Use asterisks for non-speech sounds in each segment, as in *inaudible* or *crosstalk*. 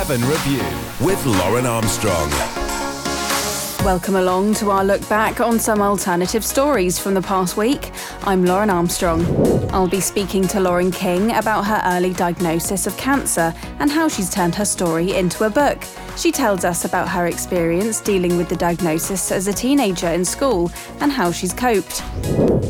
Devon Review with Lauren Armstrong. Welcome along to our look back on some alternative stories from the past week. I'm Lauren Armstrong. I'll be speaking to Lauren King about her early diagnosis of cancer and how she's turned her story into a book. She tells us about her experience dealing with the diagnosis as a teenager in school and how she's coped.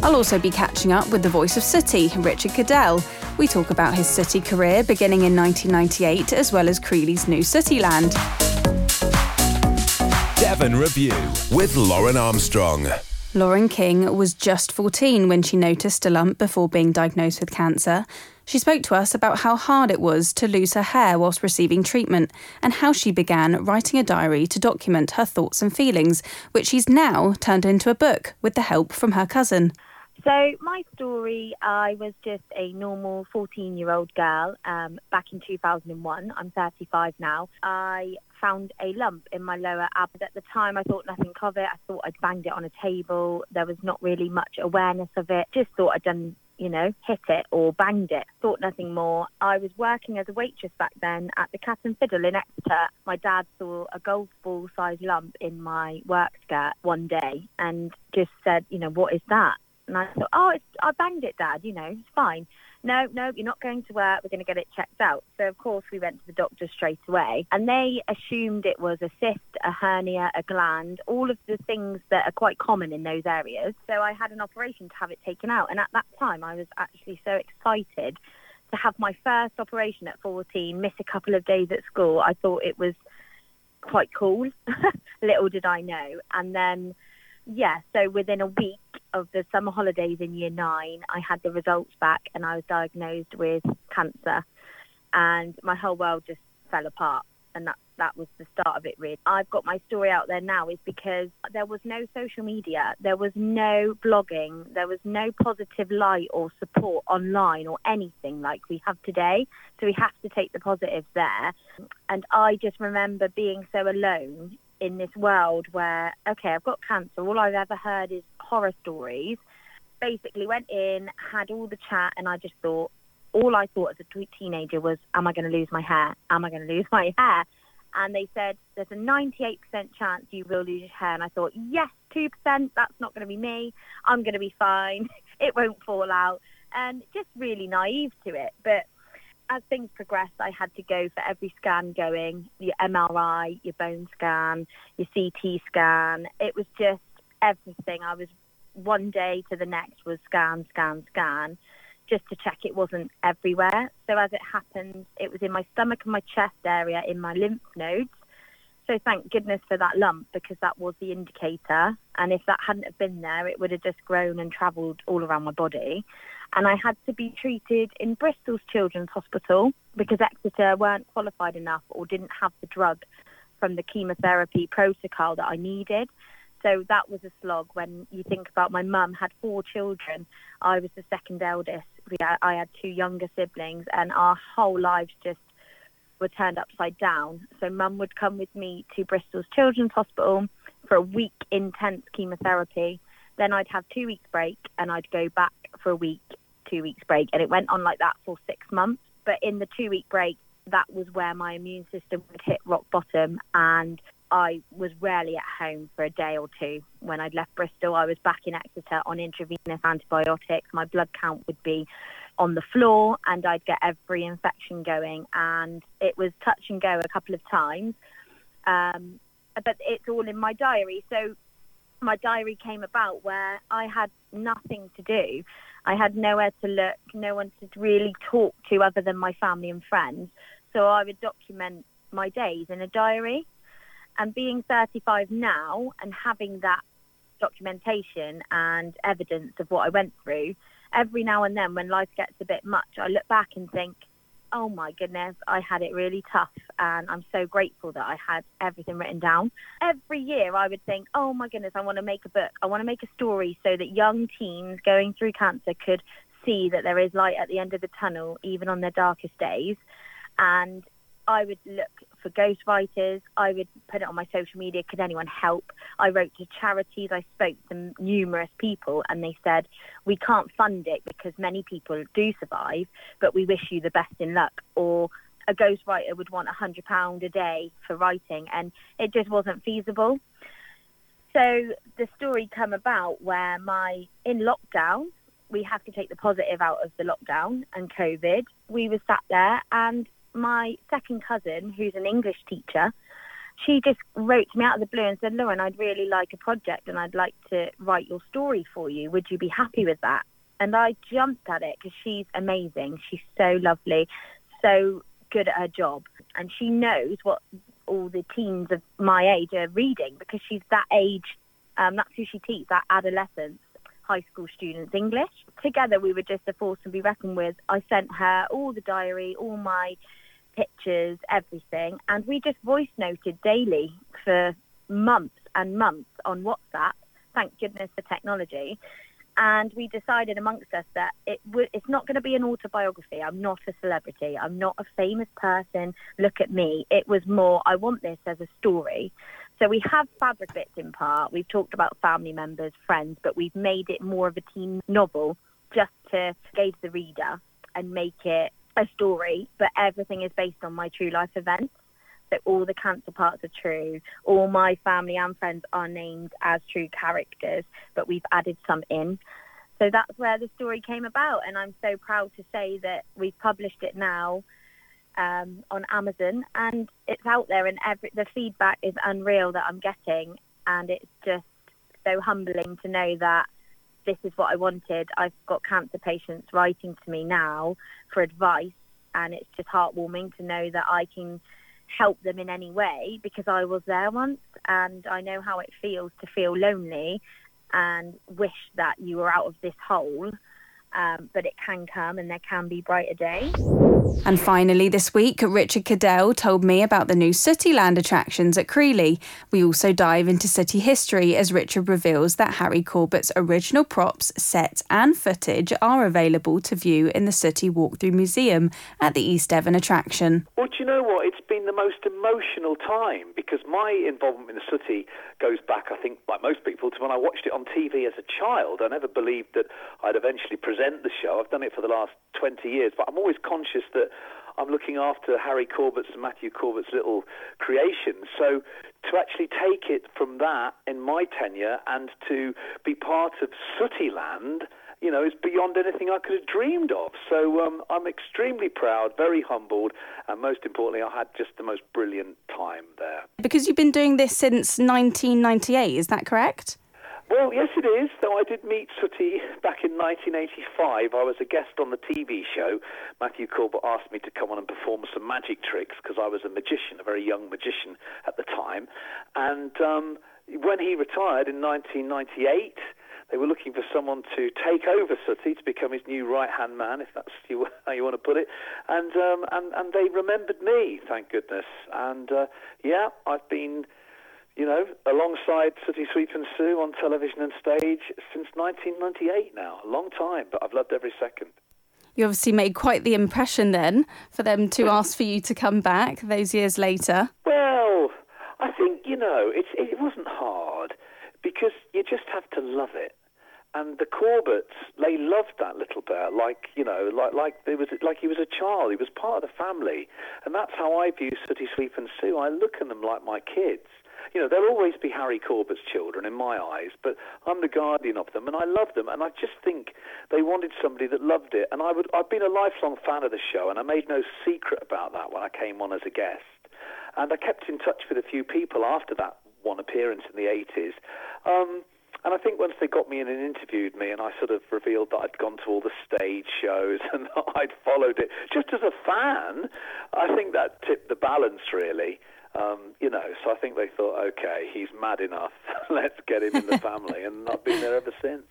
I'll also be catching up with the voice of Sooty, Richard Cadell. We talk about his Sooty career beginning in 1998 as well as Crealy's new Sootyland. Devon Review with Lauren Armstrong. Lauren King was just 14 when she noticed a lump before being diagnosed with cancer. She spoke to us about how hard it was to lose her hair whilst receiving treatment and how she began writing a diary to document her thoughts and feelings, which she's now turned into a book with the help from her cousin. So my story, I was just a normal 14-year-old girl um, back in 2001. I'm 35 now. I found a lump in my lower abdomen. At the time, I thought nothing of it. I thought I'd banged it on a table. There was not really much awareness of it. Just thought I'd done, you know, hit it or banged it. Thought nothing more. I was working as a waitress back then at the Cat and Fiddle in Exeter. My dad saw a golf ball sized lump in my work skirt one day and just said, you know, what is that? And I thought, oh, I banged it, Dad. You know, it's fine. No, no, you're not going to work. We're going to get it checked out. So of course we went to the doctor straight away, and they assumed it was a cyst, a hernia, a gland, all of the things that are quite common in those areas. So I had an operation to have it taken out, and at that time I was actually so excited to have my first operation at 14, miss a couple of days at school. I thought it was quite cool. *laughs* Little did I know, and then yeah, so within a week of the summer holidays in year nine, I had the results back and I was diagnosed with cancer. And my whole world just fell apart. And that, that was the start of it, really. I've got my story out there now is because there was no social media, there was no blogging, there was no positive light or support online or anything like we have today. So we have to take the positives there. And I just remember being so alone in this world where, okay, I've got cancer. All I've ever heard is horror stories. Basically, went in, had all the chat, and I just thought, all I thought as a teenager was, am I going to lose my hair? Am I going to lose my *laughs* hair? And they said, there's a 98% chance you will lose your hair. And I thought, yes, 2%, that's not going to be me. I'm going to be fine. *laughs* it won't fall out. And just really naive to it. But as things progressed, I had to go for every scan going, your MRI, your bone scan, your CT scan. It was just everything. I was one day to the next was scan, scan, scan, just to check it wasn't everywhere. So as it happened, it was in my stomach and my chest area, in my lymph nodes. So thank goodness for that lump because that was the indicator. And if that hadn't have been there, it would have just grown and travelled all around my body and I had to be treated in Bristol's Children's Hospital because Exeter weren't qualified enough or didn't have the drug from the chemotherapy protocol that I needed. So that was a slog when you think about my mum had four children. I was the second eldest. I had two younger siblings and our whole lives just were turned upside down. So mum would come with me to Bristol's Children's Hospital for a week intense chemotherapy. Then I'd have two weeks break and I'd go back for a week two weeks break, and it went on like that for six months. But in the two week break, that was where my immune system would hit rock bottom, and I was rarely at home for a day or two. When I'd left Bristol, I was back in Exeter on intravenous antibiotics. My blood count would be on the floor, and I'd get every infection going. And it was touch and go a couple of times. Um, but it's all in my diary. So my diary came about where I had nothing to do. I had nowhere to look, no one to really talk to other than my family and friends. So I would document my days in a diary. And being 35 now and having that documentation and evidence of what I went through, every now and then when life gets a bit much, I look back and think, oh my goodness, I had it really tough and I'm so grateful that I had everything written down. Every year I would think, oh my goodness, I want to make a book. I want to make a story so that young teens going through cancer could see that there is light at the end of the tunnel, even on their darkest days. And I would look for ghostwriters. I would put it on my social media. Could anyone help? I wrote to charities. I spoke to numerous people, and they said, We can't fund it because many people do survive, but we wish you the best in luck. Or a ghostwriter would want a hundred pound a day for writing, and it just wasn't feasible. So the story come about where my in lockdown, we have to take the positive out of the lockdown and COVID. We were sat there, and my second cousin, who's an English teacher, she just wrote to me out of the blue and said, Lauren, I'd really like a project and I'd like to write your story for you. Would you be happy with that? And I jumped at it because she's amazing. She's so lovely, so good at her job. And she knows what all the teens of my age are reading because she's that age. Um, that's who she teaches, that adolescence high school students English. Together, we were just a force to be reckoned with. I sent her all the diary, all my pictures, everything, and we just voice noted daily for months and months on WhatsApp. Thank goodness for technology. And we decided amongst us that it w- it's not going to be an autobiography. I'm not a celebrity. I'm not a famous person. Look at me. It was more, I want this as a story. So we have fabric bits in part. We've talked about family members, friends, but we've made it more of a teen novel just to engage the reader and make it a story, but everything is based on my true life events. So all the cancer parts are true. All my family and friends are named as true characters, but we've added some in. So that's where the story came about, and I'm so proud to say that we've published it now um, on Amazon, and it's out there, and every the feedback is unreal that I'm getting, and it's just so humbling to know that this is what I wanted. I've got cancer patients writing to me now for advice, and it's just heartwarming to know that I can help them in any way because I was there once and I know how it feels to feel lonely and wish that you were out of this hole um, but it can come and there can be brighter days. And finally, this week, Richard Cadell told me about the new Sootyland attractions at Crealy. We also dive into Sooty history as Richard reveals that Harry Corbett's original props, sets, and footage are available to view in the Sooty Walkthrough Museum at the East Devon attraction. Well, do you know what? It's been the most emotional time because my involvement in the Sooty goes back, I think, like most people, to when I watched it on TV as a child. I never believed that I'd eventually present present the show. I've done it for the last 20 years, but I'm always conscious that I'm looking after Harry Corbett's and Matthew Corbett's little creations. So to actually take it from that in my tenure and to be part of Sootyland, you know, is beyond anything I could have dreamed of. So um, I'm extremely proud, very humbled, and most importantly, I had just the most brilliant time there. Because you've been doing this since 1998, is that correct? Well, yes, it is. Though I did meet Sooty back in 1985. I was a guest on the TV show. Matthew Corbett asked me to come on and perform some magic tricks because I was a magician, a very young magician at the time. And um, when he retired in 1998, they were looking for someone to take over Sooty to become his new right hand man, if that's *laughs* how you want to put it. And um, and and they remembered me, thank goodness. And uh, yeah, I've been you know, alongside Sooty Sweep and Sue on television and stage since 1998 now. A long time, but I've loved every second. You obviously made quite the impression then for them to ask for you to come back those years later. Well, I think, you know, it, it wasn't hard because you just have to love it. And the Corbetts, they loved that little bear, like you know, like like it was like he was a child. He was part of the family, and that's how I view Sooty Sweep and Sue. I look at them like my kids you know, there'll always be Harry Corbett's children in my eyes, but I'm the guardian of them, and I love them, and I just think they wanted somebody that loved it, and I would, I've been a lifelong fan of the show, and I made no secret about that when I came on as a guest, and I kept in touch with a few people after that one appearance in the 80s. Um, and I think once they got me in and interviewed me, and I sort of revealed that I'd gone to all the stage shows *laughs* and I'd followed it just as a fan, I think that tipped the balance really. Um, you know, so I think they thought, okay, he's mad enough. *laughs* Let's get him in the family, and I've been there ever since.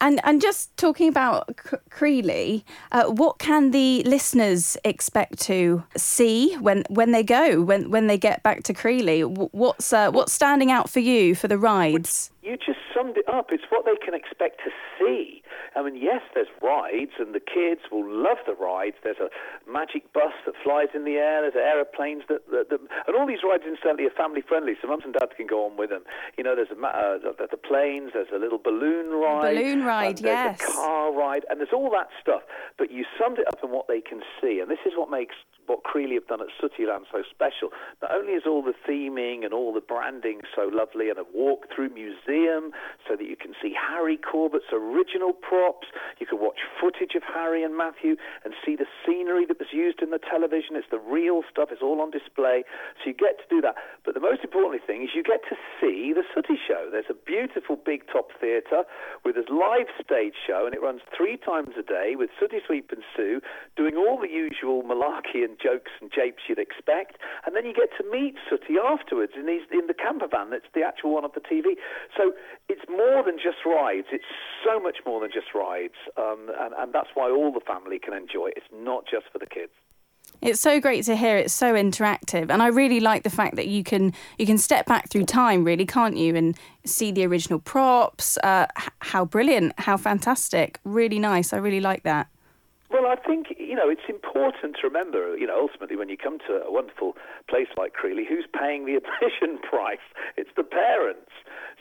And and just talking about C- Crealy, uh, what can the listeners expect to see when, when they go when when they get back to Crealy? What's uh, what's standing out for you for the rides? You just summed it up. It's what they can expect to see. I mean, yes, there's rides, and the kids will love the rides. There's a magic bus that flies in the air. There's aeroplanes that, that, that and all these rides, incidentally, are family friendly, so mums and dads can go on with them. You know, there's a, uh, the, the planes. There's a little balloon ride. Balloon ride, yes. A car ride, and there's all that stuff. But you summed it up in what they can see, and this is what makes what Crealy have done at Sootyland so special. Not only is all the theming and all the branding so lovely, and a walk through museum so that you can see Harry Corbett's original props, you can watch footage of Harry and Matthew and see the scenery that was used in the television. It's the real stuff. It's all on display. So you get to do that. But the most important thing is you get to see the Sooty Show. There's a beautiful big top theatre with a live stage show, and it runs three times a day with Sooty Sweep and Sue doing all the usual malarkey and jokes and japes you'd expect. And then you get to meet Sooty afterwards in, these, in the camper van that's the actual one on the TV. So it's more than just rides. It's so much more than just rides. Um, and, and that's why all the family can enjoy it. It's not just for the kids. It's so great to hear. It's so interactive, and I really like the fact that you can you can step back through time, really, can't you, and see the original props. Uh, how brilliant! How fantastic! Really nice. I really like that. Well, I think you know it's important to remember. You know, ultimately, when you come to a wonderful place like Crealy, who's paying the *laughs* admission price? It's the parents.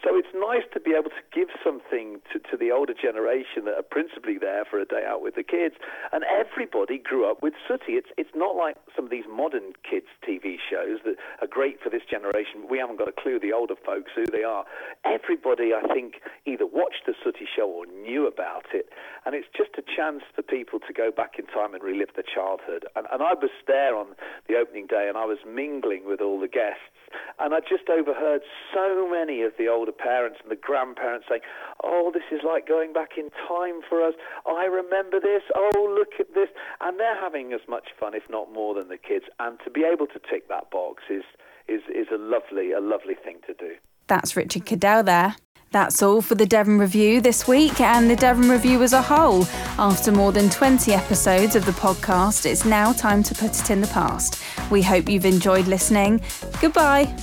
So it's nice to be able to give something to, to the older generation that are principally there for a day out with the kids. And everybody grew up with Sooty. It's it's not like some of these modern kids TV shows that are great for this generation. We haven't got a clue the older folks who they are. Everybody, I think, either watched the Sooty show or knew about it. And it's just a chance for people to go back in time and relive their childhood. And, and I was there on the opening day and I was mingling with all the guests. And I just overheard so many of the older parents and the grandparents saying, Oh, this is like going back in time for us. I remember this. Oh, look at this. And they're having as much fun, if not more, than the kids. And to be able to tick that box is, is, is a lovely, a lovely thing to do. That's Richard Cadell there. That's all for the Devon Review this week and the Devon Review as a whole. After more than 20 episodes of the podcast, it's now time to put it in the past. We hope you've enjoyed listening. Goodbye.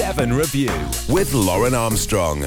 Devon Review with Lauren Armstrong.